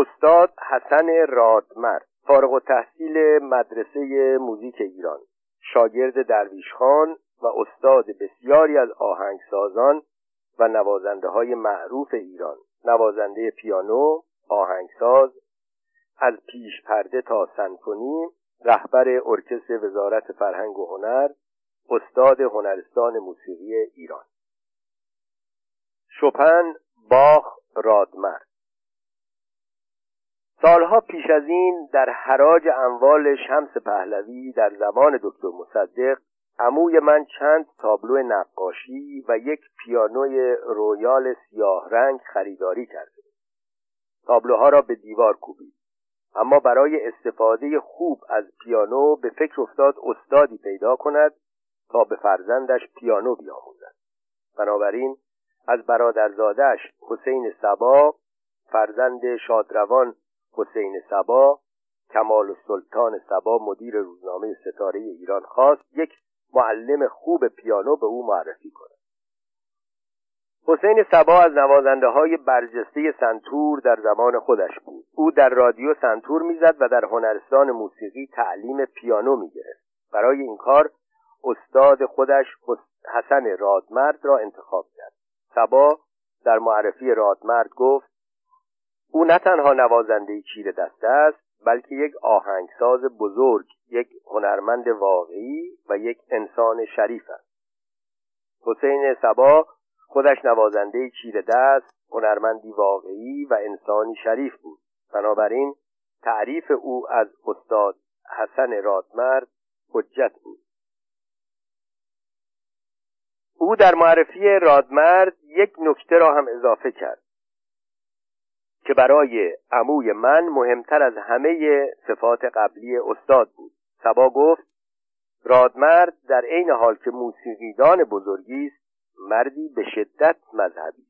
استاد حسن رادمر فارغ تحصیل مدرسه موزیک ایران. شاگرد درویش خان و استاد بسیاری از آهنگسازان و نوازنده های معروف ایران. نوازنده پیانو، آهنگساز، از پیش پرده تا سنفونی، رهبر ارکستر وزارت فرهنگ و هنر، استاد هنرستان موسیقی ایران. شپن باخ رادمر. سالها پیش از این در حراج اموال شمس پهلوی در زمان دکتر مصدق عموی من چند تابلو نقاشی و یک پیانوی رویال سیاه رنگ خریداری کرده. تابلوها را به دیوار کوبید. اما برای استفاده خوب از پیانو به فکر افتاد استادی پیدا کند تا به فرزندش پیانو بیاموزد. بنابراین از برادرزادش حسین سبا فرزند شادروان حسین سبا کمال سلطان سبا مدیر روزنامه ستاره ایران خواست یک معلم خوب پیانو به او معرفی کند. حسین سبا از نوازنده های برجسته سنتور در زمان خودش بود. او در رادیو سنتور می‌زد و در هنرستان موسیقی تعلیم پیانو می‌گرفت. برای این کار استاد خودش حسن رادمرد را انتخاب کرد. سبا در معرفی رادمرد گفت او نه تنها نوازنده چیر دسته است بلکه یک آهنگساز بزرگ یک هنرمند واقعی و یک انسان شریف است. حسین سبا خودش نوازنده چیر دست هنرمندی واقعی و انسانی شریف بود. بنابراین تعریف او از استاد حسن رادمرد حجت بود. او در معرفی رادمرد یک نکته را هم اضافه کرد. که برای عموی من مهمتر از همه صفات قبلی استاد بود. سبا گفت رادمرد در عین حال که موسیقیدان بزرگی است مردی به شدت مذهبی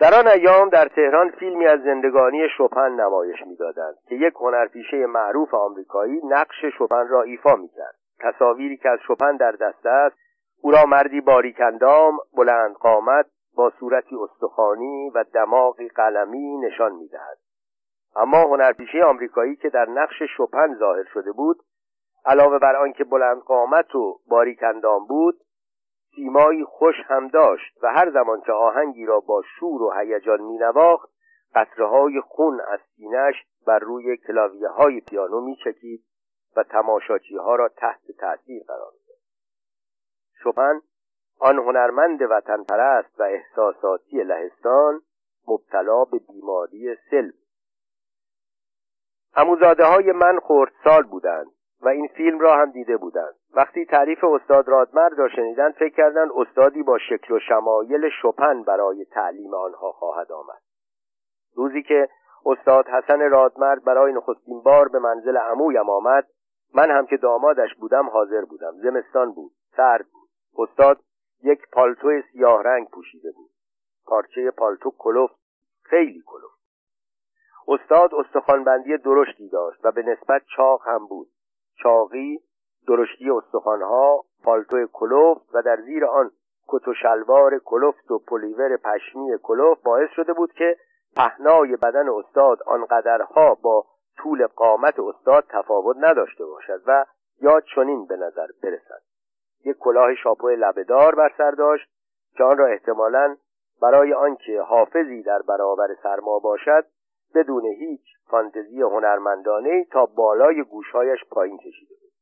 در آن ایام در تهران فیلمی از زندگانی شپن نمایش می‌دادند که یک هنرپیشه معروف آمریکایی نقش شپن را ایفا می‌کرد. تصاویری که از شپن در دست است او را مردی باریکندام بلند قامت با صورتی استخوانی و دماغی قلمی نشان می‌دهد. اما هنرپیشه آمریکایی که در نقش شپن ظاهر شده بود علاوه بر آنکه بلند قامت و باریکندام بود سیمایی خوش هم داشت و هر زمان که آهنگی را با شور و هیجان مینواخت قطره های خون از سینهش بر روی کلاویه های پیانو میچکید و تماشاچی ها را تحت تاثیر قرار داد شپن آن هنرمند وطن پرست و احساساتی لهستان مبتلا به بیماری سل اموزاده های من سال بودند و این فیلم را هم دیده بودند. وقتی تعریف استاد رادمرد را شنیدند فکر کردند استادی با شکل و شمایل شپن برای تعلیم آنها خواهد آمد. روزی که استاد حسن رادمرد برای نخستین بار به منزل عمویم آمد من هم که دامادش بودم حاضر بودم. زمستان بود سرد بود. استاد یک پالتو سیاه رنگ پوشیده بود. پارچه پالتو کلفت خیلی کلفت. استاد استخوانبندی درشتی داشت و به نسبت چاق هم بود. چاقی درشتی استخوانها پالتو کلفت و در زیر آن کت و شلوار کلفت و پلیور پشمی کلفت باعث شده بود که پهنای بدن استاد آنقدرها با طول قامت استاد تفاوت نداشته باشد و یا چنین به نظر برسد. یک کلاه شاپو لبهدار بر سر داشت که آن را احتمالا برای آنکه حافظی در برابر سرما باشد بدون هیچ فانتزی هنرمندانه تا بالای گوشهایش پایین کشیده بود.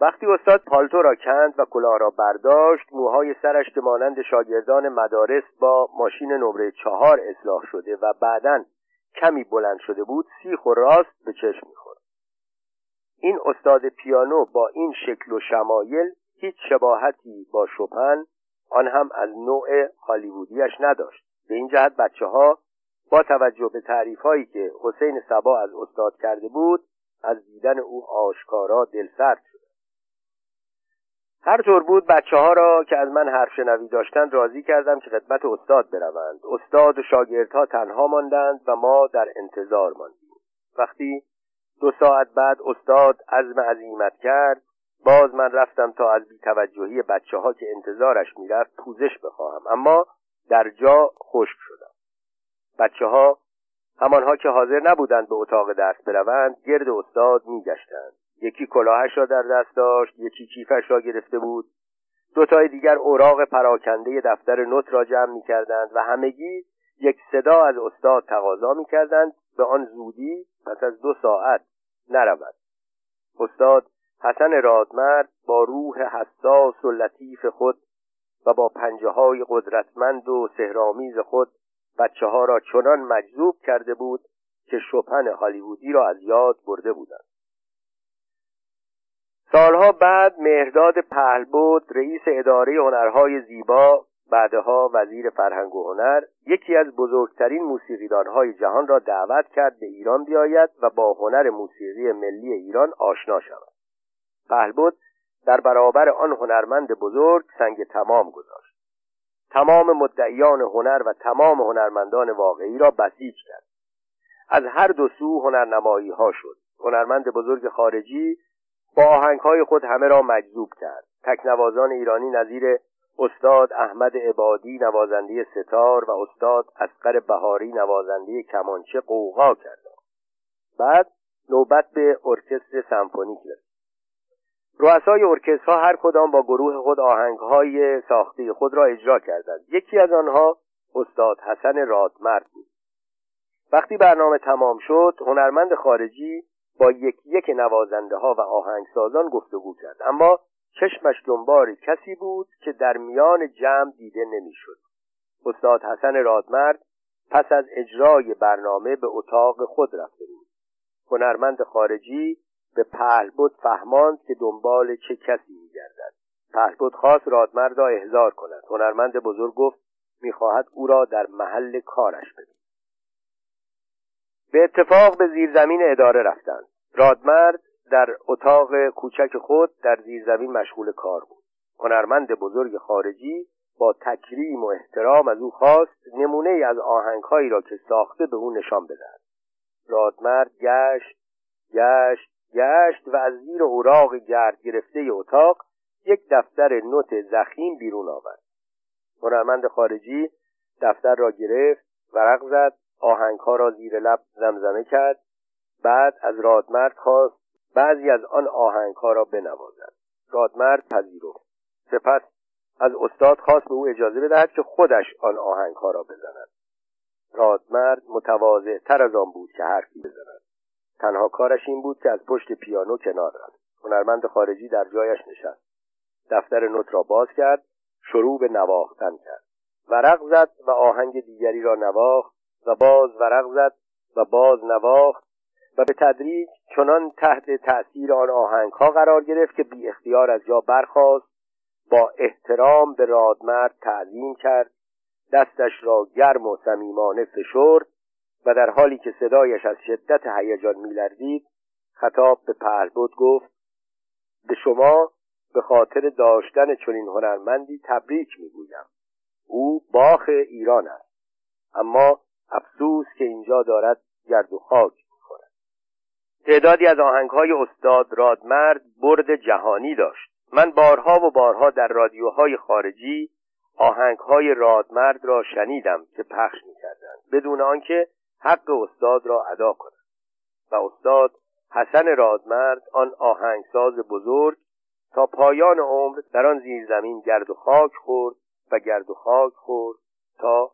وقتی استاد پالتو را کند و کلاه را برداشت موهای سرش که مانند شاگردان مدارس با ماشین نمره چهار اصلاح شده و بعدا کمی بلند شده بود سیخ و راست به چشم می‌خورد. این استاد پیانو با این شکل و شمایل هیچ شباهتی با شپن آن هم از نوع هالیوودیش نداشت. به این جهت بچه ها با توجه به تعریف هایی که حسین سبا از استاد کرده بود از دیدن او آشکارا دلسرد شد. هر طور بود بچه ها را که از من حرف شنوی داشتند راضی کردم که خدمت استاد بروند. استاد و شاگردها تنها ماندند و ما در انتظار ماندیم. وقتی دو ساعت بعد استاد عزم عزیمت کرد. باز من رفتم تا از بیتوجهی بچه ها که انتظارش می‌رفت پوزش بخواهم. اما در جا خشک شدم. بچه ها همانها که حاضر نبودند به اتاق درس بروند گرد استاد میگشتند. یکی کلاهش را در دست داشت یکی کیفش را گرفته بود. دو تای دیگر اوراق پراکنده دفتر نوت را جمع می کردند و همگی یک صدا از استاد تقاضا می کردند به آن زودی پس از دو ساعت نرود. استاد حسن رادمرد با روح حساس و لطیف خود و با پنجه های قدرتمند و سهرامیز خود بچه ها را چنان مجذوب کرده بود که شپن هالیوودی را از یاد برده بودند. سالها بعد مهرداد پهلبود رئیس اداره هنرهای زیبا بعدها وزیر فرهنگ و هنر یکی از بزرگترین موسیقیدانهای جهان را دعوت کرد به ایران بیاید و با هنر موسیقی ملی ایران آشنا شود. پهلبود در برابر آن هنرمند بزرگ سنگ تمام گذاشت. تمام مدعیان هنر و تمام هنرمندان واقعی را بسیج کرد. از هر دو سو هنرنمایی ها شد. هنرمند بزرگ خارجی با آهنگ های خود همه را مجذوب کرد. تکنوازان ایرانی نظیر استاد احمد عبادی نوازنده ستار و استاد اسقر بهاری نوازنده کمانچه قوقا کردند بعد نوبت به ارکستر سمفونیک رسید. رؤسای ارکسترها هر کدام با گروه خود آهنگهای ساخته خود را اجرا کردند. یکی از آنها استاد حسن رادمرد بود. وقتی برنامه تمام شد هنرمند خارجی با یکی یک نوازنده ها و آهنگسازان گفتگو کرد. اما چشمش دنبال کسی بود که در میان جمع دیده نمی‌شد. استاد حسن رادمرد پس از اجرای برنامه به اتاق خود رفته بود. هنرمند خارجی به پهلبد فهماند که دنبال چه کسی میگردد. پهلبد خواست رادمرد را احضار کند. هنرمند بزرگ گفت می‌خواهد او را در محل کارش ببیند. به اتفاق به زیرزمین اداره رفتند. رادمرد در اتاق کوچک خود در زیرزمین مشغول کار بود. هنرمند بزرگ خارجی با تکریم و احترام از او خواست نمونه ای از آهنگهایی را که ساخته به او نشان بدهد. رادمرد گشت گشت گشت و از زیر اوراق گرد گرفته اتاق یک دفتر نوت زخیم بیرون آورد. هنرمند خارجی دفتر را گرفت ورق زد آهنگها را زیر لب زمزمه کرد بعد از رادمرد خواست بعضی از آن آهنگها را بنوازد. رادمرد پذیرفت. سپس از استاد خواست به او اجازه بدهد که خودش آن آهنگها را بزند. رادمرد متواضع تر از آن بود که حرفی بزند. تنها کارش این بود که از پشت پیانو کنار رفت. هنرمند خارجی در جایش نشست. دفتر نوت را باز کرد شروع به نواختن کرد. ورق زد و آهنگ دیگری را نواخت و باز ورق زد و باز نواخت و به تدریج چنان تحت تأثیر آن آهنگها قرار گرفت که بی اختیار از جا برخاست با احترام به رادمرد تعظیم کرد دستش را گرم و صمیمانه فشرد و در حالی که صدایش از شدت هیجان میلرزید خطاب به پهلبد گفت به شما به خاطر داشتن چنین هنرمندی تبریک می‌گویم. او باخ ایران است. اما افسوس که اینجا دارد گرد و خاک. تعدادی از آهنگهای استاد رادمرد برد جهانی داشت. من بارها و بارها در رادیوهای خارجی آهنگهای رادمرد را شنیدم که پخش می‌کردند بدون آنکه حق استاد را ادا کند و استاد حسن رادمرد آن آهنگساز بزرگ تا پایان عمر در آن زمین گرد و خاک خورد و گرد و خاک خورد تا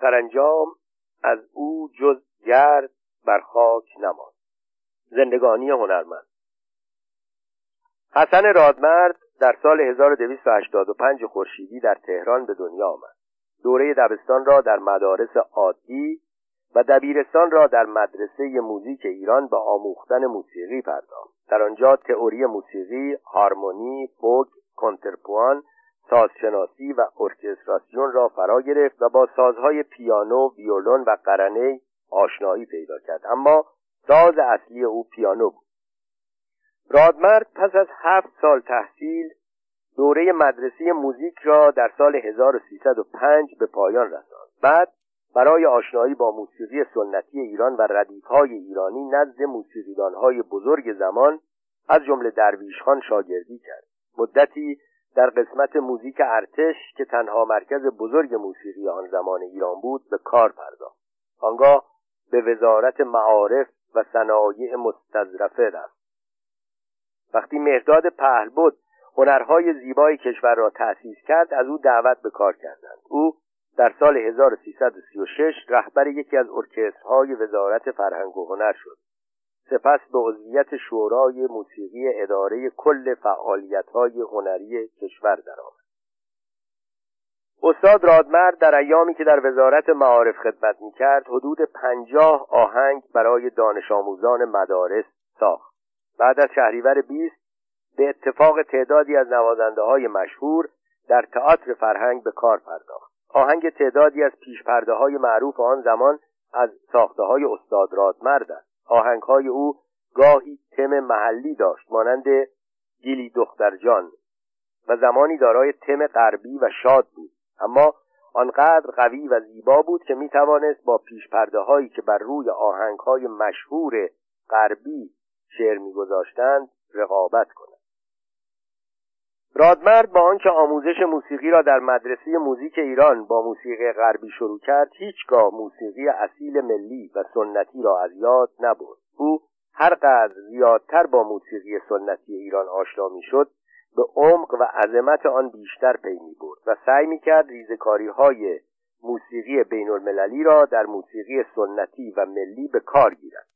سرانجام از او جز گرد بر خاک نماند. زندگانی هنرمند. حسن رادمرد در سال 1285 خورشیدی در تهران به دنیا آمد. دوره دبستان را در مدارس عادی و دبیرستان را در مدرسه موزیک ایران به آموختن موسیقی پرداخت. در آنجا تئوری موسیقی هارمونی فوک کنترپوان سازشناسی و ارکستراسیون را فرا گرفت و با سازهای پیانو ویولون و قرنه آشنایی پیدا کرد اما ساز اصلی او پیانو بود. رادمرد پس از هفت سال تحصیل دوره مدرسه موزیک را در سال 1305 به پایان رساند. بعد برای آشنایی با موسیقی سنتی ایران و ردیفهای ایرانی نزد موسیقیدانهای بزرگ زمان از جمله درویشخان شاگردی کرد. مدتی در قسمت موزیک ارتش که تنها مرکز بزرگ موسیقی آن زمان ایران بود به کار پرداخت. آنگاه به وزارت معارف و صنایع مستظرفه رفت. وقتی مهداد پهل بود هنرهای زیبای کشور را تأسیس کرد از او دعوت به کار کردند. او در سال 1336 رهبر یکی از ارکسترهای وزارت فرهنگ و هنر شد. سپس به عضویت شورای موسیقی اداره کل فعالیت‌های هنری کشور درآمد. استاد رادمرد در ایامی که در وزارت معارف خدمت می‌کرد حدود پنجاه آهنگ برای دانش آموزان مدارس ساخت. بعد از شهریور 20 به اتفاق تعدادی از نوازنده های مشهور در تئاتر فرهنگ به کار پرداخت. آهنگ تعدادی از پیشپرده های معروف آن زمان از ساخته های استاد رادمرد آهنگ های او گاهی تم محلی داشت مانند گیلی دخترجان و زمانی دارای تم غربی و شاد بود. اما آنقدر قوی و زیبا بود که می توانست با پیشپرده هایی که بر روی آهنگ های مشهور غربی شعر میگذاشتند رقابت کند. رادمرد با آنکه آموزش موسیقی را در مدرسه موزیک ایران با موسیقی غربی شروع کرد هیچگاه موسیقی اصیل ملی و سنتی را از یاد نبرد. او هرقدر زیادتر با موسیقی سنتی ایران آشنا می‌شد به عمق و عظمت آن بیشتر پی می برد و سعی می کرد ریزکاری های موسیقی بین المللی را در موسیقی سنتی و ملی به کار گیرد.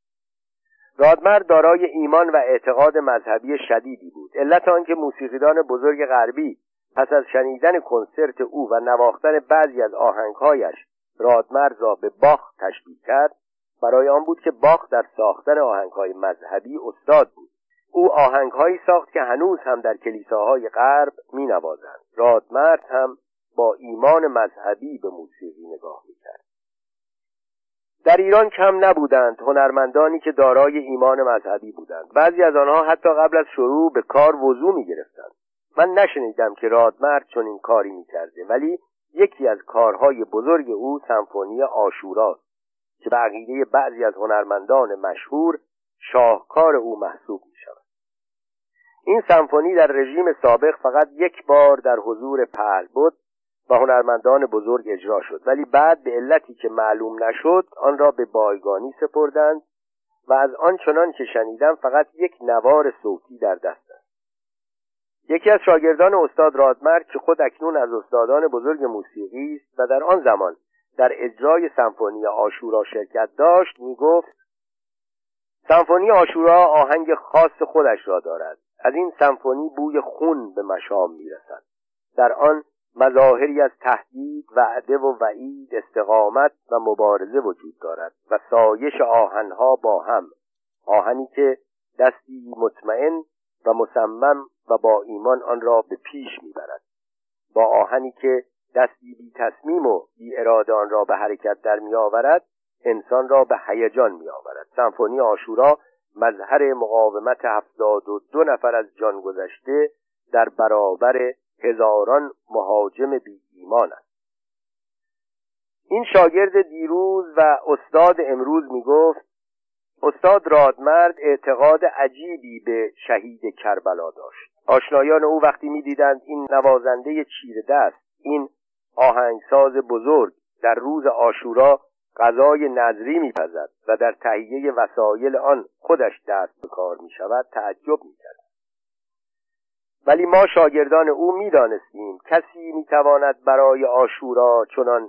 رادمر دارای ایمان و اعتقاد مذهبی شدیدی بود. علت آنکه موسیقیدان بزرگ غربی پس از شنیدن کنسرت او و نواختن بعضی از آهنگهایش رادمرد را به باخ تشبیه کرد برای آن بود که باخ در ساختن آهنگهای مذهبی استاد بود. او آهنگهایی ساخت که هنوز هم در کلیساهای غرب می نوازند رادمرد هم با ایمان مذهبی به موسیقی نگاه می کرد در ایران کم نبودند هنرمندانی که دارای ایمان مذهبی بودند. بعضی از آنها حتی قبل از شروع به کار وضوع می گرفتند من نشنیدم که رادمرد چنین کاری می کرده ولی یکی از کارهای بزرگ او سمفونی آشوراست که به بعضی از هنرمندان مشهور شاهکار او محسوب می شود این سمفونی در رژیم سابق فقط یک بار در حضور پهل بود و هنرمندان بزرگ اجرا شد. ولی بعد به علتی که معلوم نشد آن را به بایگانی سپردند و از آن چنان که شنیدم فقط یک نوار صوتی در دست است. یکی از شاگردان استاد رادمرد که خود اکنون از استادان بزرگ موسیقی است و در آن زمان در اجرای سمفونی آشورا شرکت داشت می‌گفت سمفونی آشورا آهنگ خاص خودش را دارد. از این سمفونی بوی خون به مشام می‌رسد. در آن مظاهری از تهدید وعده و وعید استقامت و مبارزه وجود دارد و سایش آهنها با هم آهنی که دستی مطمئن و مصمم و با ایمان آن را به پیش می‌برد. با آهنی که دستی بی تصمیم و بی اراده آن را به حرکت در میآورد انسان را به هیجان میآورد. سمفونی آشورا مظهر مقاومت هفتاد و دو نفر از جان گذشته در برابر هزاران مهاجم بی ایمان است. این شاگرد دیروز و استاد امروز می گفت استاد رادمرد اعتقاد عجیبی به شهید کربلا داشت. آشنایان او وقتی می‌دیدند این نوازنده چیر دست این آهنگساز بزرگ در روز آشورا غذای نظری میپزد و در تهیه وسایل آن خودش دست به کار می شود تعجب می کرد. ولی ما شاگردان او می‌دانستیم کسی می‌تواند برای آشورا چنان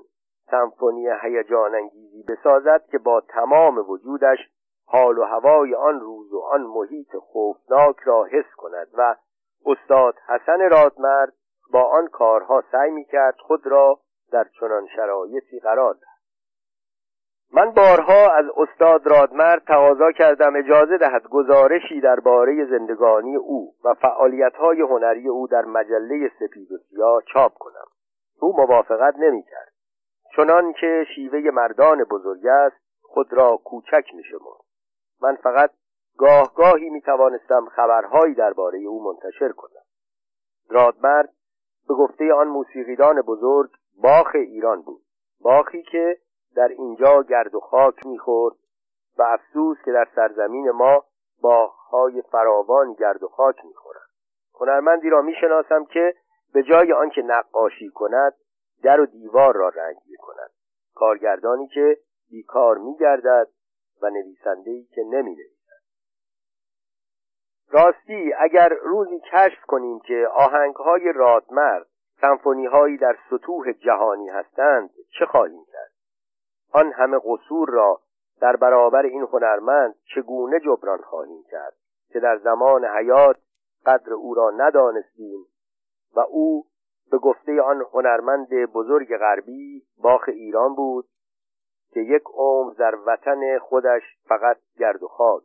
سمفونی هیجان انگیزی بسازد که با تمام وجودش حال و هوای آن روز و آن محیط خوفناک را حس کند و استاد حسن رادمرد با آن کارها سعی می‌کرد خود را در چنان شرایطی قرار دهد من بارها از استاد رادمرد تقاضا کردم اجازه دهد گزارشی درباره زندگانی او و فعالیت‌های هنری او در مجله سپید و سیاه چاپ کنم. او موافقت نمی‌کرد. چنان که شیوه مردان بزرگ است خود را کوچک میشمرد. من فقط گاه گاهی می توانستم خبرهایی درباره او منتشر کنم. رادمرد به گفته آن موسیقیدان بزرگ باخ ایران بود. باخی که در اینجا گرد و خاک می‌خورد و افسوس که در سرزمین ما باغهای فراوان گرد و خاک می‌خورند. هنرمندی را می‌شناسم که به جای آنکه نقاشی کند در و دیوار را رنگ می کند کارگردانی که بیکار می گردد و نویسندهی که نمی نویسد راستی اگر روزی کشف کنیم که آهنگهای رادمرد سمفونی هایی در سطوح جهانی هستند چه خواهیم کرد؟ آن همه قصور را در برابر این هنرمند چگونه جبران خواهیم کرد که در زمان حیات قدر او را ندانستیم و او به گفته آن هنرمند بزرگ غربی باخ ایران بود که یک عمر در وطن خودش فقط گرد و خاک